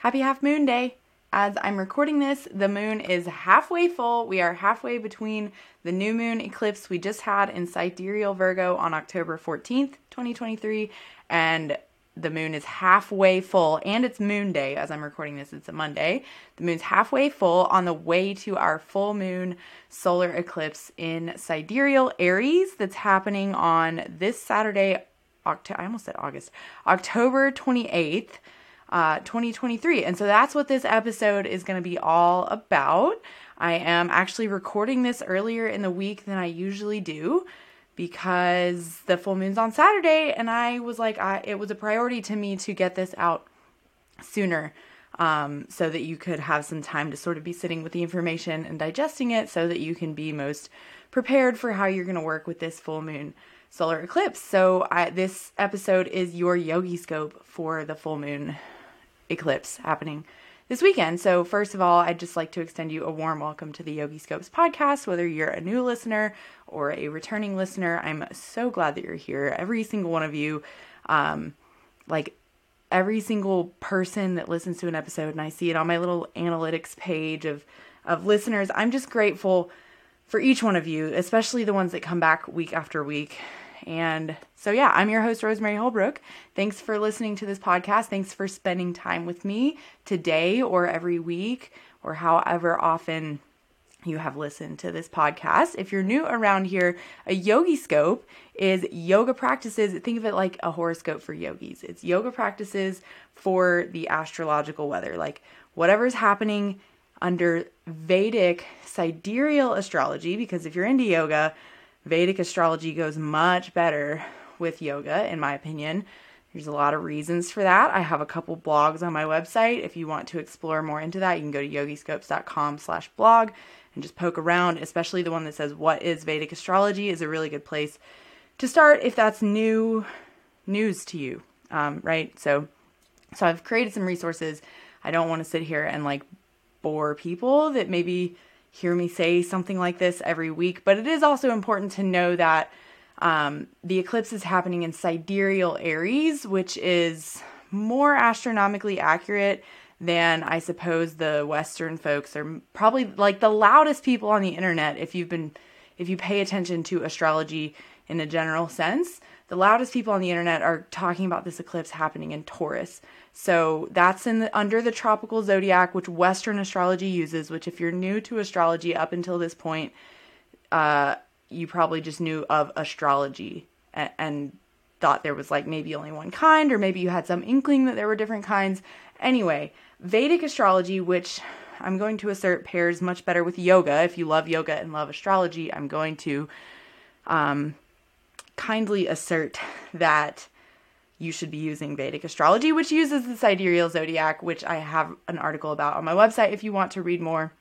Happy Half Moon Day! As I'm recording this, the moon is halfway full. We are halfway between the new moon eclipse we just had in sidereal Virgo on October 14th, 2023, and the moon is halfway full, and it's moon day as I'm recording this. It's a Monday. The moon's halfway full on the way to our full moon solar eclipse in sidereal Aries that's happening on this Saturday, October, I almost said August, October 28th. Uh, 2023. And so that's what this episode is going to be all about. I am actually recording this earlier in the week than I usually do because the full moon's on Saturday, and I was like, I, it was a priority to me to get this out sooner um, so that you could have some time to sort of be sitting with the information and digesting it so that you can be most prepared for how you're going to work with this full moon solar eclipse. So, I, this episode is your yogi scope for the full moon eclipse happening this weekend. So, first of all, I'd just like to extend you a warm welcome to the Yogi Scopes podcast. Whether you're a new listener or a returning listener, I'm so glad that you're here. Every single one of you, um, like every single person that listens to an episode, and I see it on my little analytics page of of listeners. I'm just grateful for each one of you, especially the ones that come back week after week and so, yeah, I'm your host, Rosemary Holbrook. Thanks for listening to this podcast. Thanks for spending time with me today or every week or however often you have listened to this podcast. If you're new around here, a yogi scope is yoga practices. Think of it like a horoscope for yogis. It's yoga practices for the astrological weather, like whatever's happening under Vedic sidereal astrology. Because if you're into yoga, Vedic astrology goes much better with yoga, in my opinion. There's a lot of reasons for that. I have a couple blogs on my website. If you want to explore more into that, you can go to yogiscopes.com slash blog and just poke around, especially the one that says what is Vedic astrology is a really good place to start if that's new news to you. Um, right. So so I've created some resources. I don't want to sit here and like bore people that maybe hear me say something like this every week, but it is also important to know that um, the eclipse is happening in sidereal Aries, which is more astronomically accurate than I suppose the Western folks are probably like the loudest people on the internet. If you've been, if you pay attention to astrology in a general sense, the loudest people on the internet are talking about this eclipse happening in Taurus. So that's in the, under the tropical zodiac, which Western astrology uses. Which, if you're new to astrology up until this point, uh, you probably just knew of astrology and, and thought there was like maybe only one kind, or maybe you had some inkling that there were different kinds. Anyway, Vedic astrology, which I'm going to assert pairs much better with yoga. If you love yoga and love astrology, I'm going to um, kindly assert that you should be using Vedic astrology, which uses the sidereal zodiac, which I have an article about on my website if you want to read more.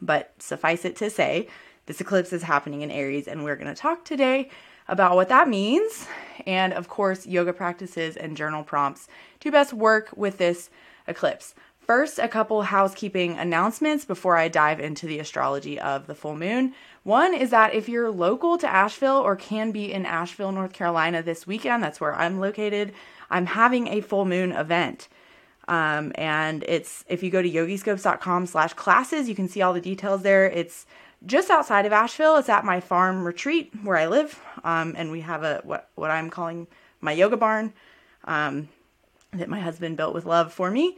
But suffice it to say, this eclipse is happening in Aries, and we're going to talk today about what that means, and of course, yoga practices and journal prompts to best work with this eclipse. First, a couple housekeeping announcements before I dive into the astrology of the full moon. One is that if you're local to Asheville or can be in Asheville, North Carolina this weekend, that's where I'm located, I'm having a full moon event. Um, and it's if you go to yogiscopes.com slash classes, you can see all the details there. It's just outside of Asheville. It's at my farm retreat where I live. Um, and we have a what what I'm calling my yoga barn um, that my husband built with love for me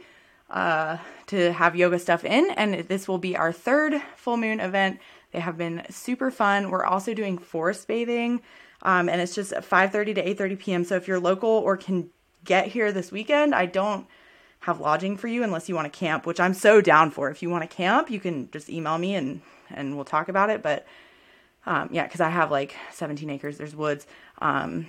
uh, to have yoga stuff in. And this will be our third full moon event. They have been super fun. We're also doing forest bathing, um, and it's just 5:30 to 8:30 p.m. So if you're local or can get here this weekend, I don't have lodging for you unless you want to camp, which I'm so down for. If you want to camp, you can just email me and and we'll talk about it. But um, yeah, because I have like 17 acres. There's woods. Um,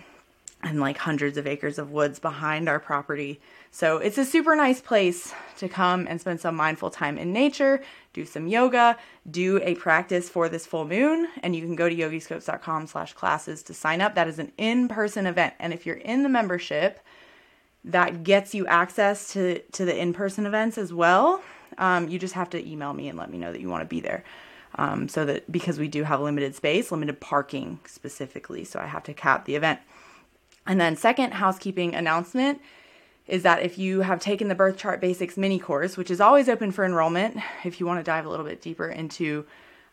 and like hundreds of acres of woods behind our property. So it's a super nice place to come and spend some mindful time in nature, do some yoga, do a practice for this full moon, and you can go to yogiscopes.com slash classes to sign up. That is an in-person event. And if you're in the membership, that gets you access to, to the in-person events as well. Um, you just have to email me and let me know that you want to be there. Um, so that because we do have limited space, limited parking specifically, so I have to cap the event. And then, second housekeeping announcement is that if you have taken the birth chart basics mini course, which is always open for enrollment, if you want to dive a little bit deeper into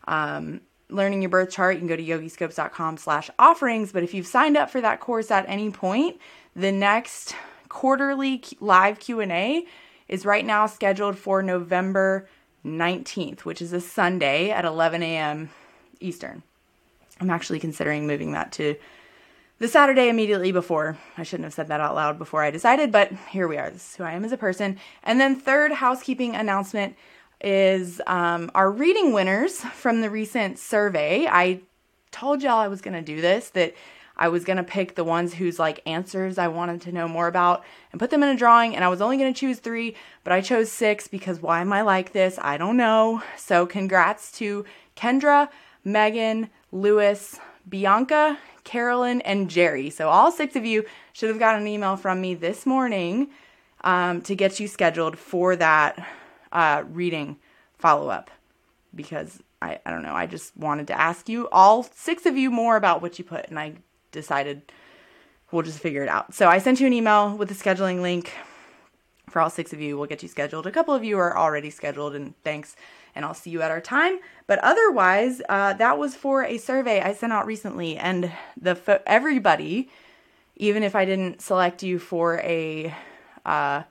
um, learning your birth chart, you can go to yogiscopes.com slash offerings. But if you've signed up for that course at any point, the next quarterly live Q&A is right now scheduled for November 19th, which is a Sunday at 11 a.m. Eastern. I'm actually considering moving that to the Saturday immediately before. I shouldn't have said that out loud before I decided, but here we are. This is who I am as a person. And then, third housekeeping announcement is um, our reading winners from the recent survey. I told y'all I was going to do this, that I was going to pick the ones whose like answers I wanted to know more about and put them in a drawing. And I was only going to choose three, but I chose six because why am I like this? I don't know. So, congrats to Kendra, Megan, Lewis, Bianca, Carolyn, and Jerry. So, all six of you should have gotten an email from me this morning um, to get you scheduled for that uh, reading follow up because I, I don't know. I just wanted to ask you, all six of you, more about what you put, and I decided we'll just figure it out. So, I sent you an email with the scheduling link for all six of you. We'll get you scheduled. A couple of you are already scheduled, and thanks and I'll see you at our time. But otherwise, uh, that was for a survey I sent out recently, and the fo- everybody, even if I didn't select you for a uh,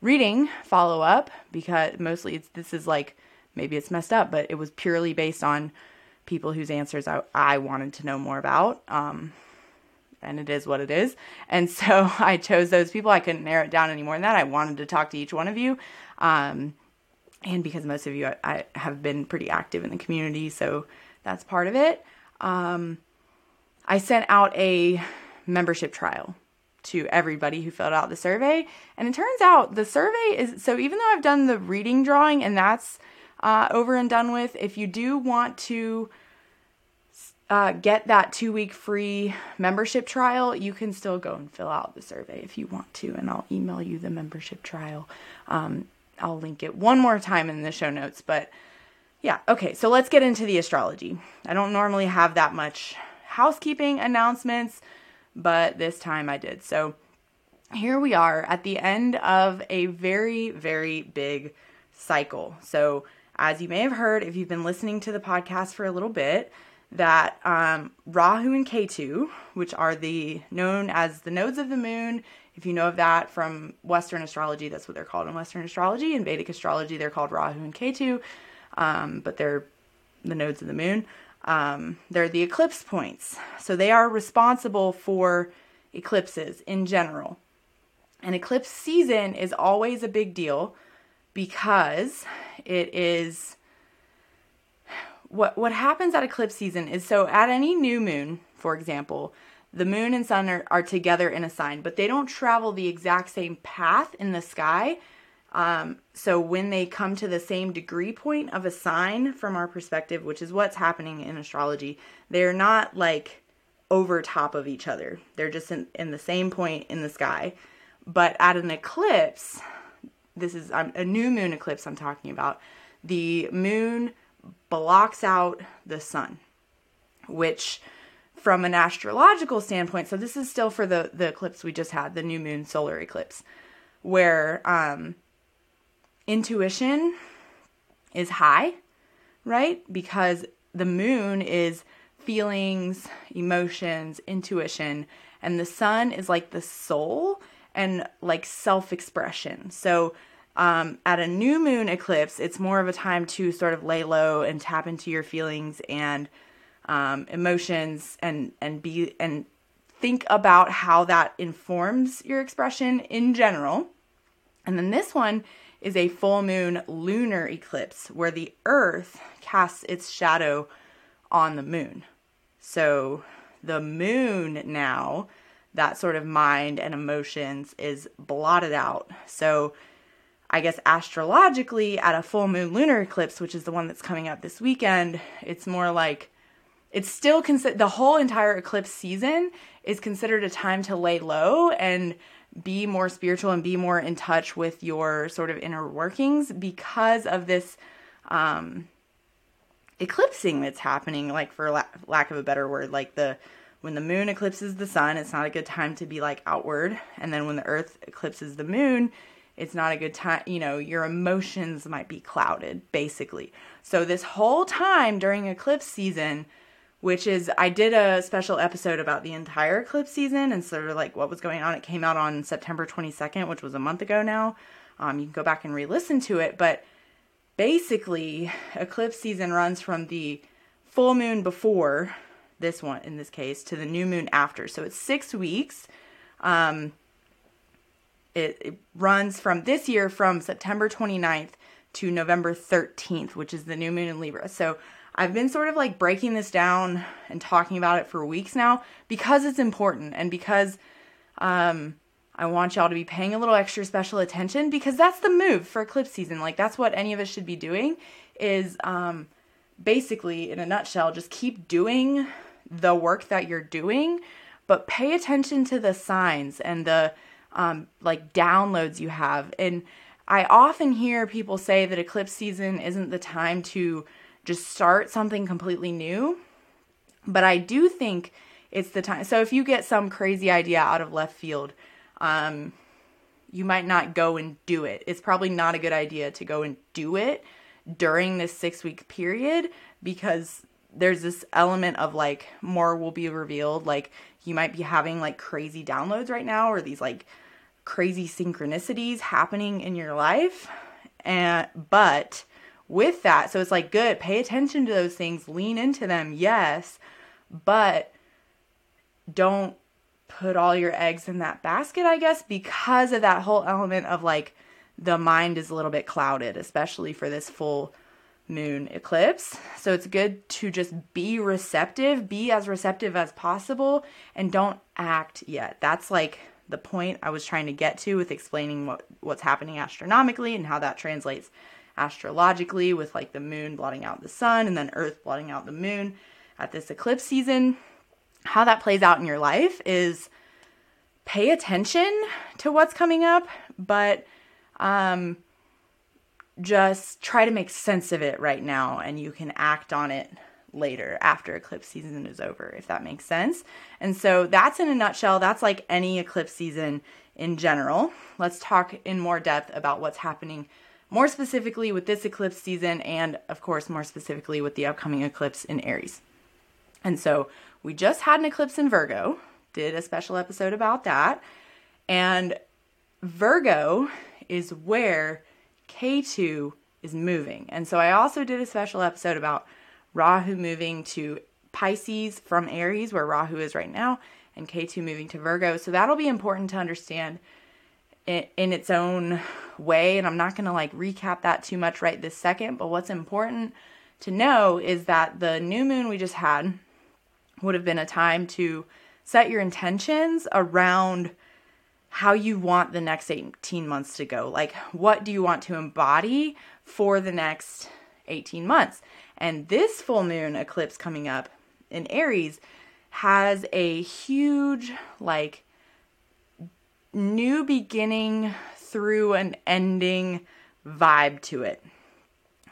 reading follow up, because mostly it's this is like maybe it's messed up, but it was purely based on people whose answers I, I wanted to know more about. Um, and it is what it is. And so I chose those people. I couldn't narrow it down any more than that. I wanted to talk to each one of you. Um, and because most of you I, I, have been pretty active in the community, so that's part of it. Um, I sent out a membership trial to everybody who filled out the survey, and it turns out the survey is so. Even though I've done the reading drawing and that's uh, over and done with, if you do want to uh, get that two week free membership trial, you can still go and fill out the survey if you want to, and I'll email you the membership trial. Um, I'll link it one more time in the show notes. But yeah, okay, so let's get into the astrology. I don't normally have that much housekeeping announcements, but this time I did. So here we are at the end of a very, very big cycle. So, as you may have heard, if you've been listening to the podcast for a little bit, that um, Rahu and Ketu, which are the known as the nodes of the moon if you know of that from Western astrology, that's what they're called in Western astrology. In Vedic astrology, they're called Rahu and Ketu, um, but they're the nodes of the moon. Um, they're the eclipse points. So they are responsible for eclipses in general. An eclipse season is always a big deal because it is what what happens at eclipse season is so at any new moon, for example, the moon and sun are, are together in a sign, but they don't travel the exact same path in the sky. Um, so when they come to the same degree point of a sign from our perspective, which is what's happening in astrology, they're not like over top of each other. They're just in, in the same point in the sky. But at an eclipse, this is um, a new moon eclipse I'm talking about, the moon blocks out the sun, which from an astrological standpoint, so this is still for the the eclipse we just had, the new moon solar eclipse, where um, intuition is high, right? Because the moon is feelings, emotions, intuition, and the sun is like the soul and like self expression. So, um, at a new moon eclipse, it's more of a time to sort of lay low and tap into your feelings and um, emotions and and be and think about how that informs your expression in general. And then this one is a full moon lunar eclipse where the earth casts its shadow on the moon. So the moon now, that sort of mind and emotions is blotted out. So I guess astrologically, at a full moon lunar eclipse, which is the one that's coming up this weekend, it's more like it's still considered the whole entire eclipse season is considered a time to lay low and be more spiritual and be more in touch with your sort of inner workings because of this um eclipsing that's happening like for la- lack of a better word like the when the moon eclipses the sun, it's not a good time to be like outward. And then when the earth eclipses the moon, it's not a good time, you know, your emotions might be clouded, basically. So, this whole time during eclipse season, which is, I did a special episode about the entire eclipse season and sort of like what was going on. It came out on September 22nd, which was a month ago now. Um, you can go back and re listen to it. But basically, eclipse season runs from the full moon before this one, in this case, to the new moon after. So, it's six weeks. Um, it, it runs from this year from September 29th to November 13th, which is the new moon in Libra. So I've been sort of like breaking this down and talking about it for weeks now because it's important and because um, I want y'all to be paying a little extra special attention because that's the move for eclipse season. Like that's what any of us should be doing is um, basically in a nutshell just keep doing the work that you're doing, but pay attention to the signs and the um, like downloads you have. And I often hear people say that eclipse season isn't the time to just start something completely new. But I do think it's the time. So if you get some crazy idea out of left field, um, you might not go and do it. It's probably not a good idea to go and do it during this six week period because there's this element of like more will be revealed. Like you might be having like crazy downloads right now or these like crazy synchronicities happening in your life. And but with that, so it's like good, pay attention to those things, lean into them, yes, but don't put all your eggs in that basket, I guess, because of that whole element of like the mind is a little bit clouded, especially for this full moon eclipse. So it's good to just be receptive, be as receptive as possible, and don't act yet. That's like the point I was trying to get to with explaining what what's happening astronomically and how that translates astrologically with like the moon blotting out the sun and then earth blotting out the moon at this eclipse season how that plays out in your life is pay attention to what's coming up but um just try to make sense of it right now and you can act on it later after eclipse season is over, if that makes sense. And so that's in a nutshell. That's like any eclipse season in general. Let's talk in more depth about what's happening more specifically with this eclipse season and, of course, more specifically with the upcoming eclipse in Aries. And so we just had an eclipse in Virgo, did a special episode about that. And Virgo is where Ketu is moving. And so I also did a special episode about Rahu moving to Pisces from Aries, where Rahu is right now, and Ketu moving to Virgo. So that'll be important to understand in, its own way. And I'm not going to like recap that too much right this second. But what's important to know is that the new moon we just had would have been a time to set your intentions around how you want the next 18 months to go. Like, what do you want to embody for the next 18 months? And this full moon eclipse coming up in Aries has a huge, like, new beginning through an ending vibe to it.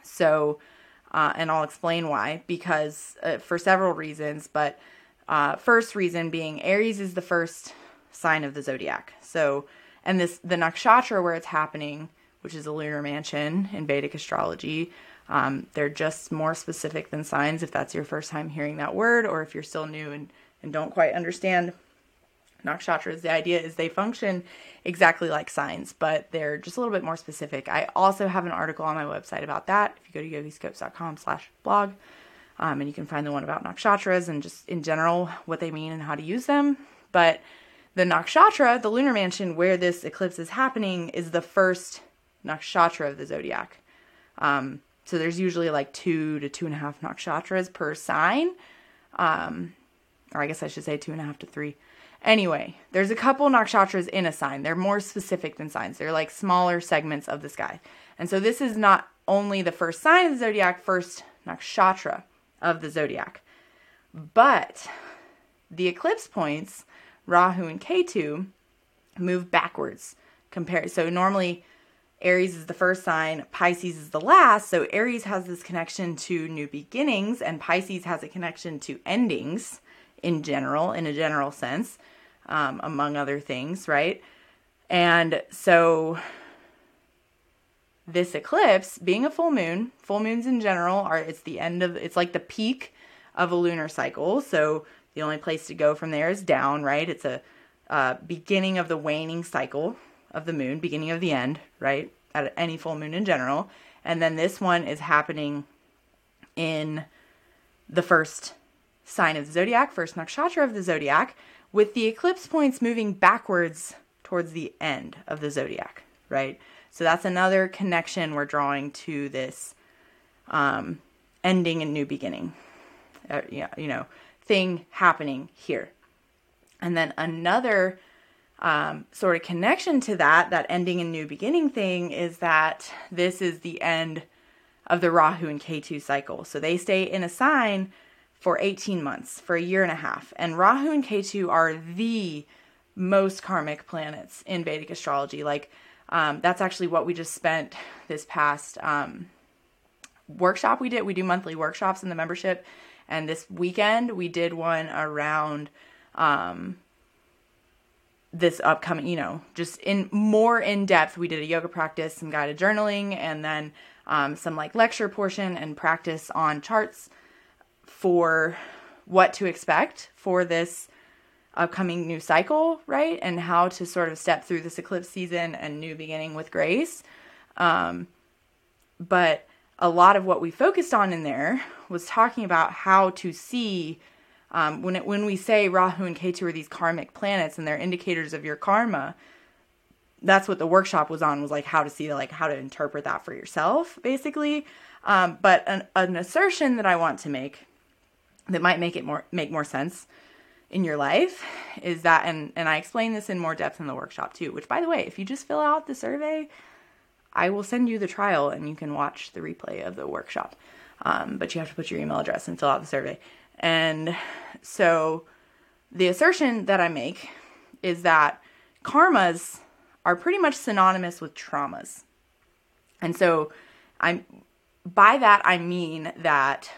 So, uh, and I'll explain why, because uh, for several reasons, but uh, first reason being Aries is the first sign of the zodiac. So, and this, the nakshatra where it's happening, which is a lunar mansion in Vedic astrology, um, they're just more specific than signs if that's your first time hearing that word, or if you're still new and, and don't quite understand nakshatras. The idea is they function exactly like signs, but they're just a little bit more specific. I also have an article on my website about that. If you go to yogiscopes.com slash blog, um, and you can find the one about nakshatras and just in general what they mean and how to use them. But the nakshatra, the lunar mansion where this eclipse is happening, is the first nakshatra of the zodiac. Um, so there's usually like two to two and a half nakshatras per sign. Um, or I guess I should say two and a half to three. Anyway, there's a couple nakshatras in a sign. They're more specific than signs. They're like smaller segments of the sky. And so this is not only the first sign of the zodiac, first nakshatra of the zodiac. But the eclipse points, Rahu and Ketu, move backwards compared. So normally Aries is the first sign, Pisces is the last. So Aries has this connection to new beginnings, and Pisces has a connection to endings in general, in a general sense, um, among other things, right? And so this eclipse being a full moon, full moons in general are it's the end of it's like the peak of a lunar cycle. So the only place to go from there is down, right? It's a uh, beginning of the waning cycle of the moon, beginning of the end, right? At any full moon in general. And then this one is happening in the first sign of the zodiac, first nakshatra of the zodiac, with the eclipse points moving backwards towards the end of the zodiac, right? So that's another connection we're drawing to this um, ending and new beginning, uh, you know, thing happening here. And then another um, sort of connection to that, that ending and new beginning thing, is that this is the end of the Rahu and Ketu cycle. So they stay in a sign for 18 months, for a year and a half. And Rahu and Ketu are the most karmic planets in Vedic astrology. Like, um, that's actually what we just spent this past um, workshop we did. We do monthly workshops in the membership. And this weekend we did one around um, this upcoming, you know, just in more in depth. We did a yoga practice, some guided journaling, and then um, some like lecture portion and practice on charts for what to expect for this upcoming new cycle, right? And how to sort of step through this eclipse season and new beginning with grace. Um, but a lot of what we focused on in there was talking about how to see um, when it, when we say Rahu and Ketu are these karmic planets and they're indicators of your karma. That's what the workshop was on was like how to see like how to interpret that for yourself, basically. Um, but an, an assertion that I want to make that might make it more make more sense in your life is that and and I explain this in more depth in the workshop too, which by the way, if you just fill out the survey, I will send you the trial and you can watch the replay of the workshop. Um, but you have to put your email address and fill out the survey. And so the assertion that I make is that karmas are pretty much synonymous with traumas. And so I'm by that I mean that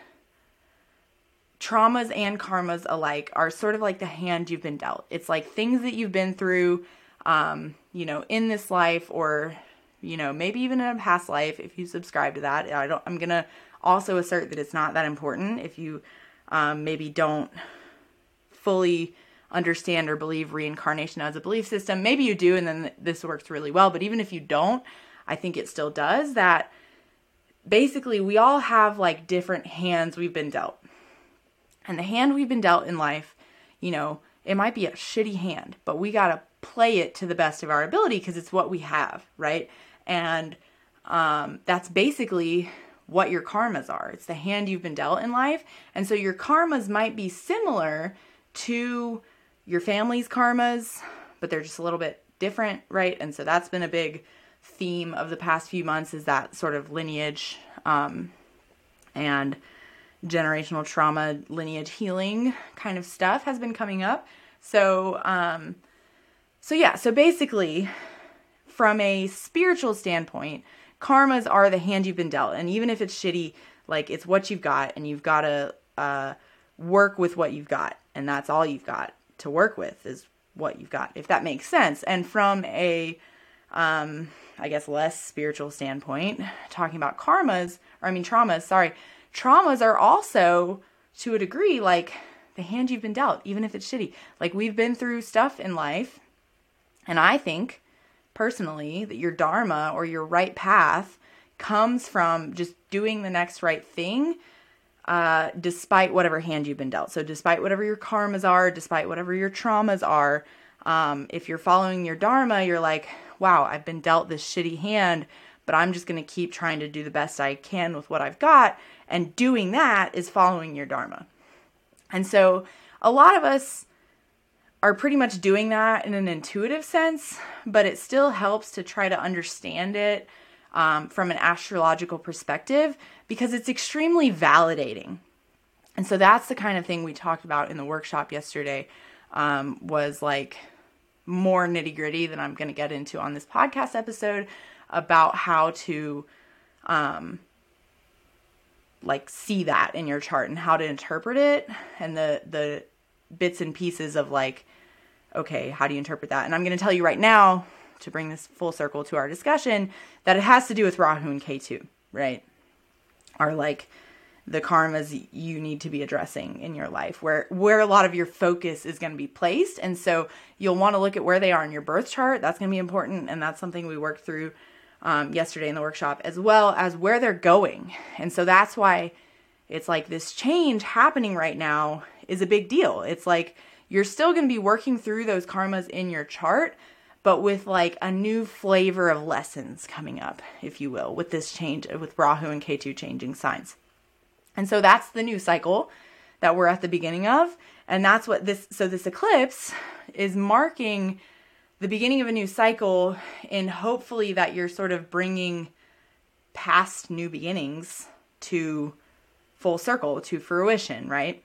traumas and karmas alike are sort of like the hand you've been dealt. It's like things that you've been through, um, you know, in this life or, you know, maybe even in a past life if you subscribe to that. I don't, I'm going to also assert that it's not that important if you um, maybe don't fully understand or believe reincarnation as a belief system. Maybe you do, and then this works really well. But even if you don't, I think it still does that. Basically, we all have like different hands we've been dealt and the hand we've been dealt in life, you know, it might be a shitty hand, but we got to play it to the best of our ability because it's what we have, right? And um, that's basically what your karmas are. It's the hand you've been dealt in life. And so your karmas might be similar to your family's karmas, but they're just a little bit different, right? And so that's been a big theme of the past few months is that sort of lineage um, and generational trauma lineage healing kind of stuff has been coming up. So um so yeah, so basically from a spiritual standpoint, karmas are the hand you've been dealt and even if it's shitty, like it's what you've got and you've got to uh work with what you've got and that's all you've got to work with is what you've got if that makes sense. And from a um I guess less spiritual standpoint, talking about karmas, or I mean traumas, sorry, traumas are also to a degree like the hand you've been dealt, even if it's shitty. Like we've been through stuff in life, and I think personally that your dharma or your right path comes from just doing the next right thing uh, despite whatever hand you've been dealt. So, despite whatever your karmas are, despite whatever your traumas are, um, if you're following your dharma, you're like, wow, I've been dealt this shitty hand, but I'm just going to keep trying to do the best I can with what I've got. And doing that is following your Dharma. And so a lot of us are pretty much doing that in an intuitive sense, but it still helps to try to understand it um, from an astrological perspective because it's extremely validating. And so that's the kind of thing we talked about in the workshop yesterday um, was like more nitty gritty than I'm going to get into on this podcast episode about how to um like see that in your chart and how to interpret it and the the bits and pieces of like, okay, how do you interpret that? And I'm going to tell you right now, to bring this full circle to our discussion, that it has to do with Rahu and Ketu right? Are like the karmas you need to be addressing in your life where where a lot of your focus is going to be placed and so you'll want to look at where they are in your birth chart that's going to be important and that's something we work through um, yesterday in the workshop as well as where they're going and so that's why it's like this change happening right now is a big deal it's like you're still going to be working through those karmas in your chart but with like a new flavor of lessons coming up if you will with this change with rahu and Ketu changing signs and so that's the new cycle that we're at the beginning of. And that's what this, so this eclipse is marking the beginning of a new cycle in hopefully that you're sort of bringing past new beginnings to full circle, to fruition, right?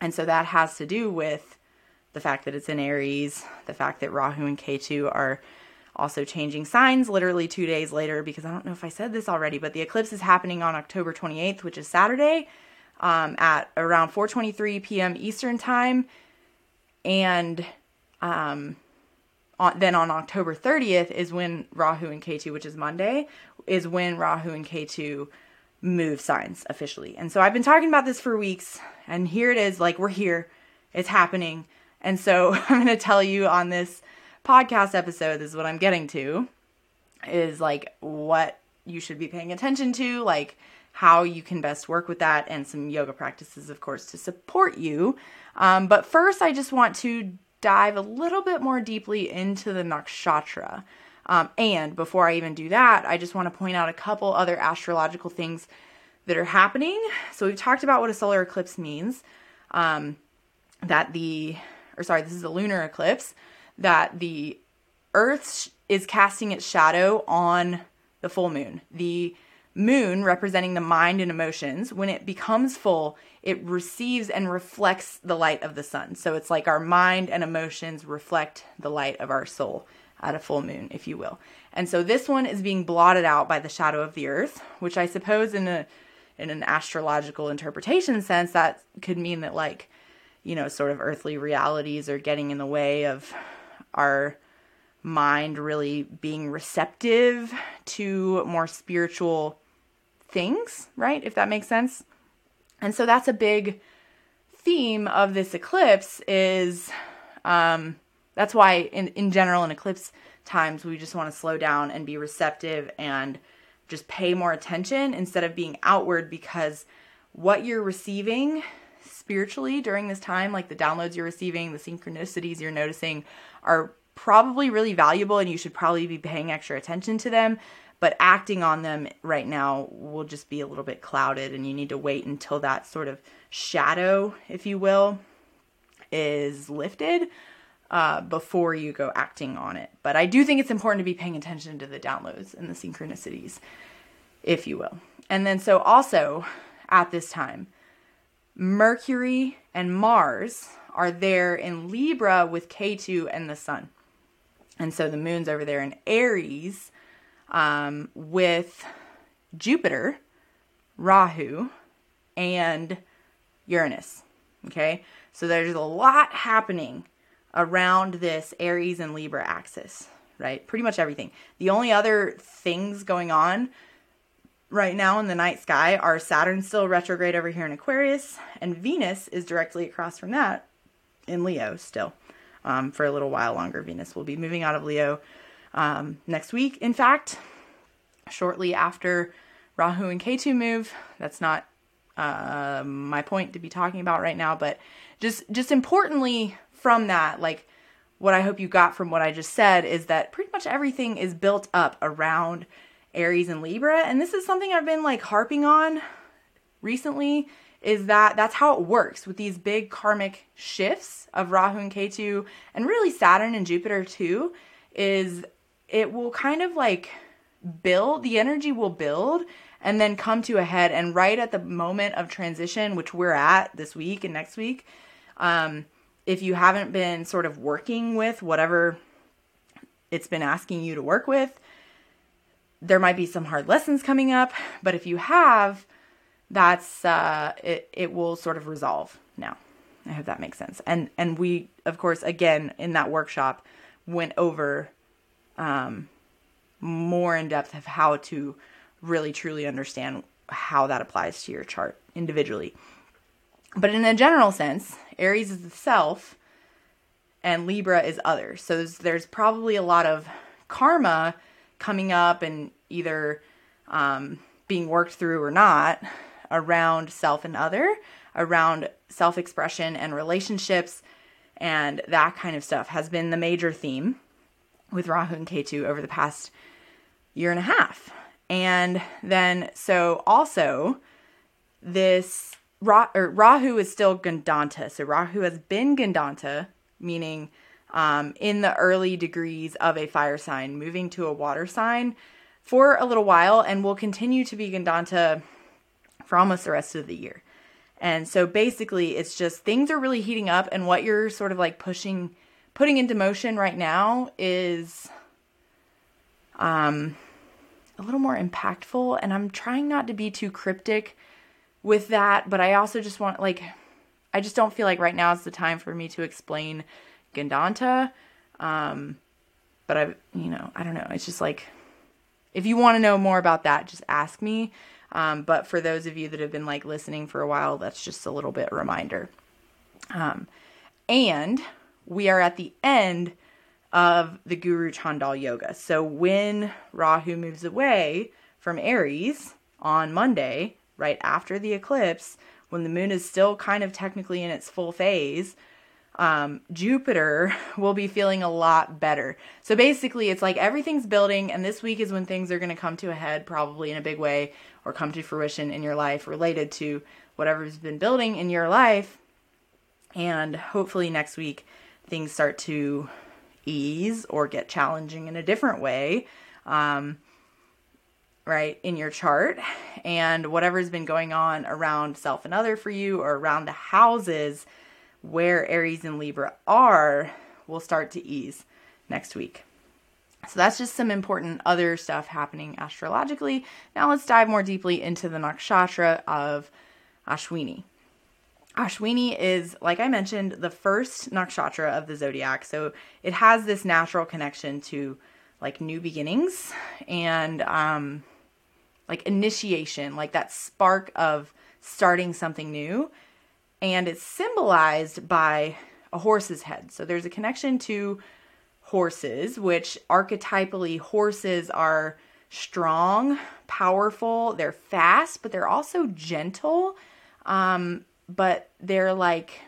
And so that has to do with the fact that it's in Aries, the fact that Rahu and Ketu are also changing signs literally two days later because I don't know if I said this already, but the eclipse is happening on October 28th, which is Saturday, um, at around 4:23 p.m. Eastern time, and um, on, then on October 30th is when Rahu and Ketu, which is Monday, is when Rahu and Ketu move signs officially. And so I've been talking about this for weeks, and here it is. Like we're here, it's happening, and so I'm going to tell you on this podcast episode this is what I'm getting to is like what you should be paying attention to, like how you can best work with that, and some yoga practices, of course, to support you. Um, but first, I just want to dive a little bit more deeply into the nakshatra. Um, and before I even do that, I just want to point out a couple other astrological things that are happening. So we've talked about what a solar eclipse means. Um, that the, or sorry, this is a lunar eclipse that the Earth is casting its shadow on the full moon. The moon, representing the mind and emotions, when it becomes full, it receives and reflects the light of the sun. So it's like our mind and emotions reflect the light of our soul at a full moon, if you will. And so this one is being blotted out by the shadow of the earth, which I suppose in a in an astrological interpretation sense that could mean that like, you know, sort of earthly realities are getting in the way of our mind really being receptive to more spiritual things, right? If that makes sense. And so that's a big theme of this eclipse is um, that's why in, in general in eclipse times we just want to slow down and be receptive and just pay more attention instead of being outward because what you're receiving spiritually during this time, like the downloads you're receiving, the synchronicities you're noticing, are probably really valuable and you should probably be paying extra attention to them. But acting on them right now will just be a little bit clouded, and you need to wait until that sort of shadow, if you will, is lifted uh, before you go acting on it. But I do think it's important to be paying attention to the downloads and the synchronicities, if you will. And then, so also at this time, Mercury and Mars are there in Libra with Ketu and the Sun. And so the moon's over there in Aries um, with Jupiter, Rahu, and Uranus. Okay, so there's a lot happening around this Aries and Libra axis, right? Pretty much everything. The only other things going on right now in the night sky are Saturn still retrograde over here in Aquarius, and Venus is directly across from that in Leo still. Um, for a little while longer, Venus will be moving out of Leo um, next week. In fact, shortly after Rahu and Ketu move. That's not uh, my point to be talking about right now, but just just importantly from that, like what I hope you got from what I just said is that pretty much everything is built up around Aries and Libra. And this is something I've been like harping on recently is that that's how it works with these big karmic shifts of Rahu and Ketu and really Saturn and Jupiter too is it will kind of like build the energy will build and then come to a head and right at the moment of transition which we're at this week and next week um, if you haven't been sort of working with whatever it's been asking you to work with there might be some hard lessons coming up, but if you have, that's uh, it. It will sort of resolve now. I hope that makes sense. And and we of course again in that workshop went over um, more in depth of how to really truly understand how that applies to your chart individually. But in a general sense, Aries is the self and Libra is other. So there's, there's probably a lot of karma coming up and either um, being worked through or not around self and other, around self expression and relationships, and that kind of stuff has been the major theme with Rahu and Ketu over the past year and a half. And then, so also, this Ra, Rahu is still Gandanta. So Rahu has been Gandanta, meaning um, in the early degrees of a fire sign, moving to a water sign for a little while, and will continue to be Gandanta for almost the rest of the year. And so basically, it's just things are really heating up, and what you're sort of like pushing, putting into motion right now is um, a little more impactful. And I'm trying not to be too cryptic with that, but I also just want, like, I just don't feel like right now is the time for me to explain Gandanta. Um, but I, you know, I don't know. It's just like, if you want to know more about that, just ask me. Um, but for those of you that have been like listening for a while, that's just a little bit reminder. Um, and we are at the end of the Guru Chandal Yoga. So when Rahu moves away from Aries on Monday, right after the eclipse, when the moon is still kind of technically in its full phase, um, Jupiter will be feeling a lot better. So basically, it's like everything's building, and this week is when things are going to come to a head, probably in a big way, or come to fruition in your life related to whatever's been building in your life. And hopefully, next week, things start to ease or get challenging in a different way. Um, right in your chart and whatever's been going on around self and other for you or around the houses where Aries and Libra are will start to ease next week. So that's just some important other stuff happening astrologically. Now let's dive more deeply into the nakshatra of Ashwini. Ashwini is, like I mentioned, the first nakshatra of the zodiac. So it has this natural connection to like new beginnings and um, like initiation, like that spark of starting something new. And it's symbolized by a horse's head. So there's a connection to horses, which archetypally horses are strong, powerful, they're fast, but they're also gentle. Um, but they're like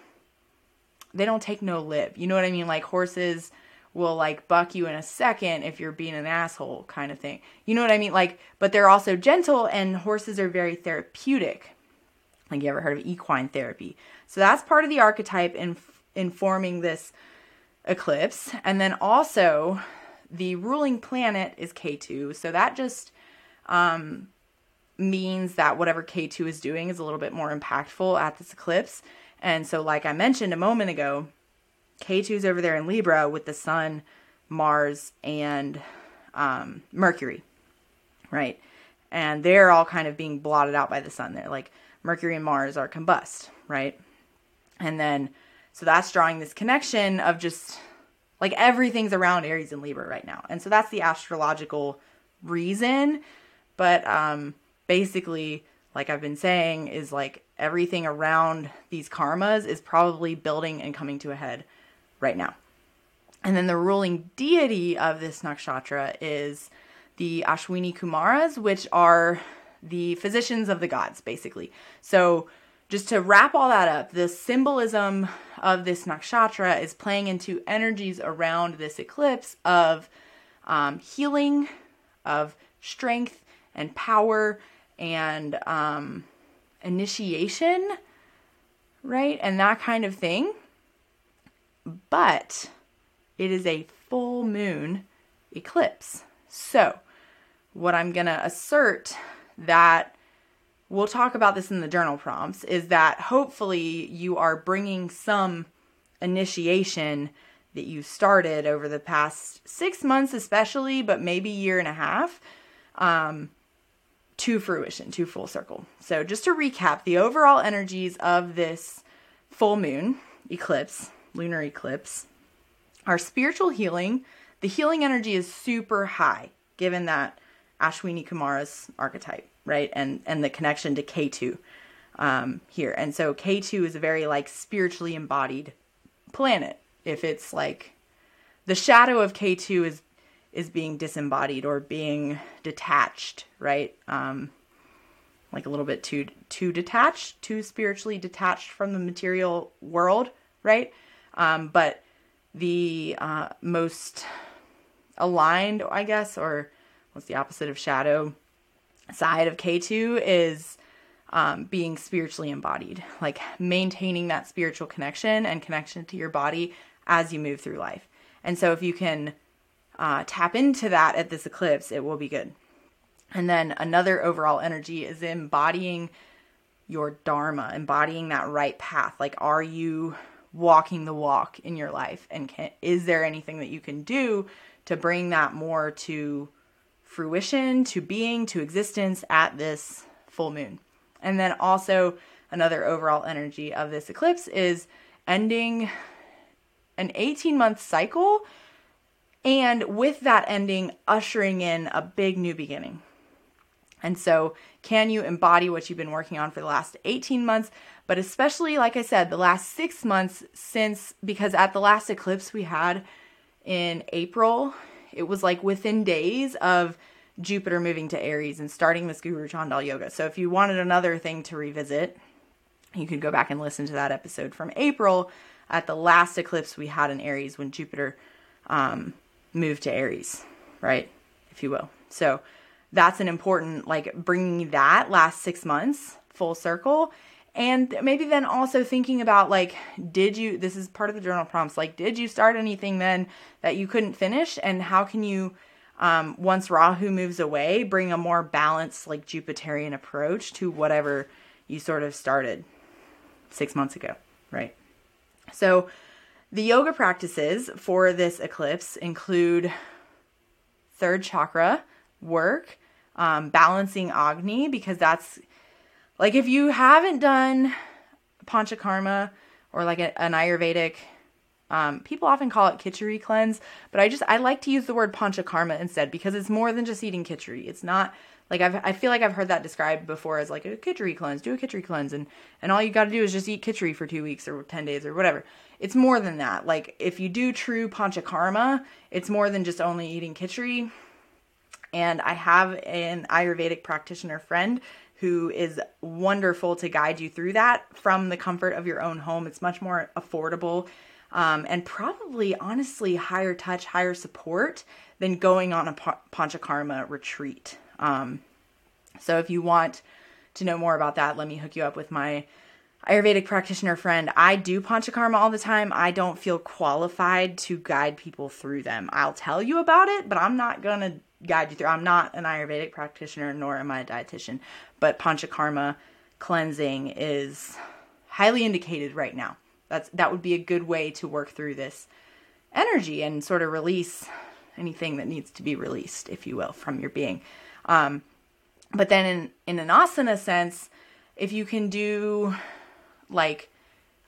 they don't take no lip. You know what I mean? Like horses will like buck you in a second if you're being an asshole kind of thing. You know what I mean? Like but they're also gentle and horses are very therapeutic. Like you ever heard of equine therapy? So that's part of the archetype in informing this eclipse. And then also the ruling planet is Ketu. So that just um, means that whatever Ketu is doing is a little bit more impactful at this eclipse. And so, like I mentioned a moment ago, Ketu is over there in Libra with the Sun, Mars, and um, Mercury, right? And they're all kind of being blotted out by the sun. They're like Mercury and Mars are combust, right? And then so that's drawing this connection of just like everything's around Aries and Libra right now. And so that's the astrological reason. But um, basically, like I've been saying, is like everything around these karmas is probably building and coming to a head right now. And then the ruling deity of this nakshatra is the Ashwini Kumaras, which are the physicians of the gods, basically. So just to wrap all that up, the symbolism of this nakshatra is playing into energies around this eclipse of um, healing, of strength and power, and um, initiation, right? And that kind of thing. But it is a full moon eclipse. So, what I'm going to assert that we'll talk about this in the journal prompts, is that hopefully you are bringing some initiation that you started over the past six months, especially, but maybe year and a half, um, to fruition, to full circle. So, just to recap, the overall energies of this full moon eclipse, lunar eclipse, our spiritual healing, the healing energy is super high given that Ashwini Kumara's archetype, right? And and the connection to Ketu um, here. And so Ketu is a very like spiritually embodied planet. If it's like the shadow of Ketu is is being disembodied or being detached, right? Um, like a little bit too too detached, too spiritually detached from the material world, right? Um, but the uh, most aligned, I guess, or what's the opposite of shadow side of Ketu is um, being spiritually embodied, like maintaining that spiritual connection and connection to your body as you move through life. And so, if you can uh, tap into that at this eclipse, it will be good. And then another overall energy is embodying your dharma, embodying that right path. Like, are you walking the walk in your life? And can, is there anything that you can do to bring that more to fruition, to being, to existence at this full moon? And then also, another overall energy of this eclipse is ending an 18 month cycle and with that ending, ushering in a big new beginning. And so, can you embody what you've been working on for the last 18 months? But especially, like I said, the last six months since, because at the last eclipse we had in April, it was like within days of Jupiter moving to Aries and starting this Guru Chandal Yoga. So, if you wanted another thing to revisit, you could go back and listen to that episode from April at the last eclipse we had in Aries when Jupiter um, moved to Aries, right? If you will. So, that's an important like bringing that last six months full circle and maybe then also thinking about like did you this is part of the journal prompts like did you start anything then that you couldn't finish and how can you um, once rahu moves away bring a more balanced like jupiterian approach to whatever you sort of started six months ago right so the yoga practices for this eclipse include third chakra work um, balancing Agni because that's like if you haven't done Panchakarma or like a, an Ayurvedic, um, people often call it khichdi cleanse, but I just I like to use the word Panchakarma instead because it's more than just eating khichdi. It's not like I've, I feel like I've heard that described before as like a khichdi cleanse, do a khichdi cleanse, and and all you got to do is just eat khichdi for two weeks or ten days or whatever. It's more than that. Like if you do true Panchakarma, it's more than just only eating khichdi and I have an Ayurvedic practitioner friend who is wonderful to guide you through that from the comfort of your own home. It's much more affordable um, and probably, honestly, higher touch, higher support than going on a Panchakarma retreat. Um, so if you want to know more about that, let me hook you up with my Ayurvedic practitioner friend. I do Panchakarma all the time. I don't feel qualified to guide people through them. I'll tell you about it, but I'm not going to guide you through. I'm not an Ayurvedic practitioner, nor am I a dietitian, but Panchakarma cleansing is highly indicated right now. That's that would be a good way to work through this energy and sort of release anything that needs to be released, if you will, from your being. Um, but then in in an asana sense, if you can do like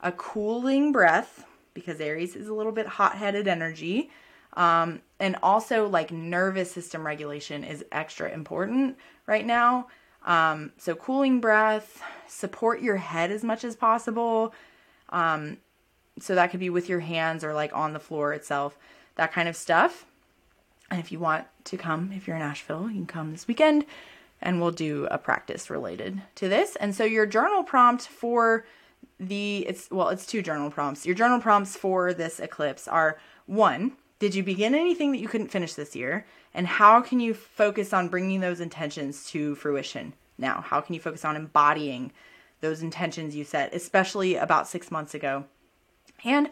a cooling breath, because Aries is a little bit hot headed energy, um, and also, like nervous system regulation is extra important right now. Um, so, cooling breath, support your head as much as possible. Um, so, that could be with your hands or like on the floor itself, that kind of stuff. And if you want to come, if you're in Asheville, you can come this weekend and we'll do a practice related to this. And so, your journal prompt for the it's well it's two journal prompts your journal prompts for this eclipse are one did you begin anything that you couldn't finish this year? And how can you focus on bringing those intentions to fruition now? How can you focus on embodying those intentions you set, especially about six months ago? And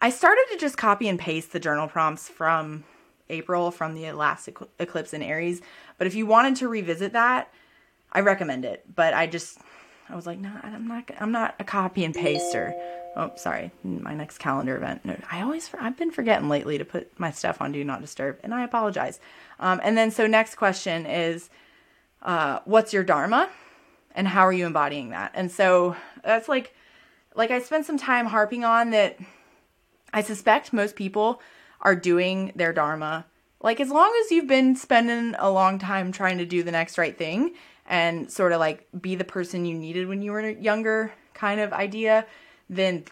I started to just copy and paste the journal prompts from April from the last eclipse in Aries. But if you wanted to revisit that, I recommend it. But I just, I was like, no, I'm not, I'm not a copy and paster. Oh, sorry. My next calendar event. No, I always I've been forgetting lately to put my stuff on do not disturb, and I apologize. Um, and then so next question is, uh, what's your dharma, and how are you embodying that? And so that's like like I spent some time harping on that I suspect most people are doing their dharma. Like as long as you've been spending a long time trying to do the next right thing and sort of like be the person you needed when you were younger kind of idea, then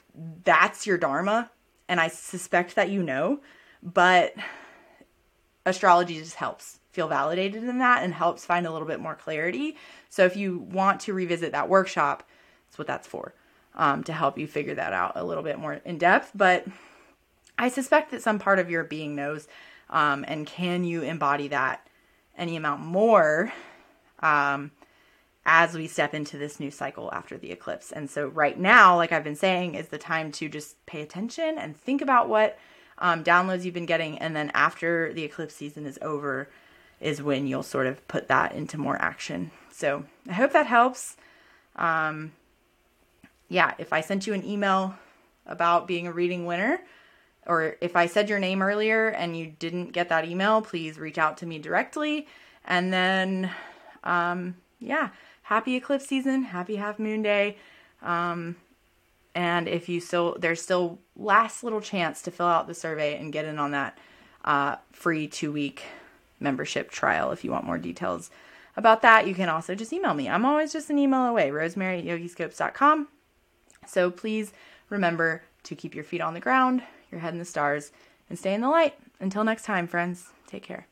that's your dharma and I suspect that you know, but astrology just helps feel validated in that and helps find a little bit more clarity. So if you want to revisit that workshop, that's what that's for, um, to help you figure that out a little bit more in depth. But I suspect that some part of your being knows, um, and can you embody that any amount more um, as we step into this new cycle after the eclipse? And so, right now, like I've been saying, is the time to just pay attention and think about what um, downloads you've been getting, and then after the eclipse season is over, is when you'll sort of put that into more action. So I hope that helps. Um, yeah, if I sent you an email about being a reading winner, or if I said your name earlier and you didn't get that email, please reach out to me directly. And then, um, yeah, happy eclipse season, happy half moon day. Um, and if you still, there's still last little chance to fill out the survey and get in on that uh, free two week membership trial. If you want more details about that, you can also just email me. I'm always just an email away, rosemary at yogiscopes.com. So please remember to keep your feet on the ground, your head in the stars, and stay in the light. Until next time, friends, take care.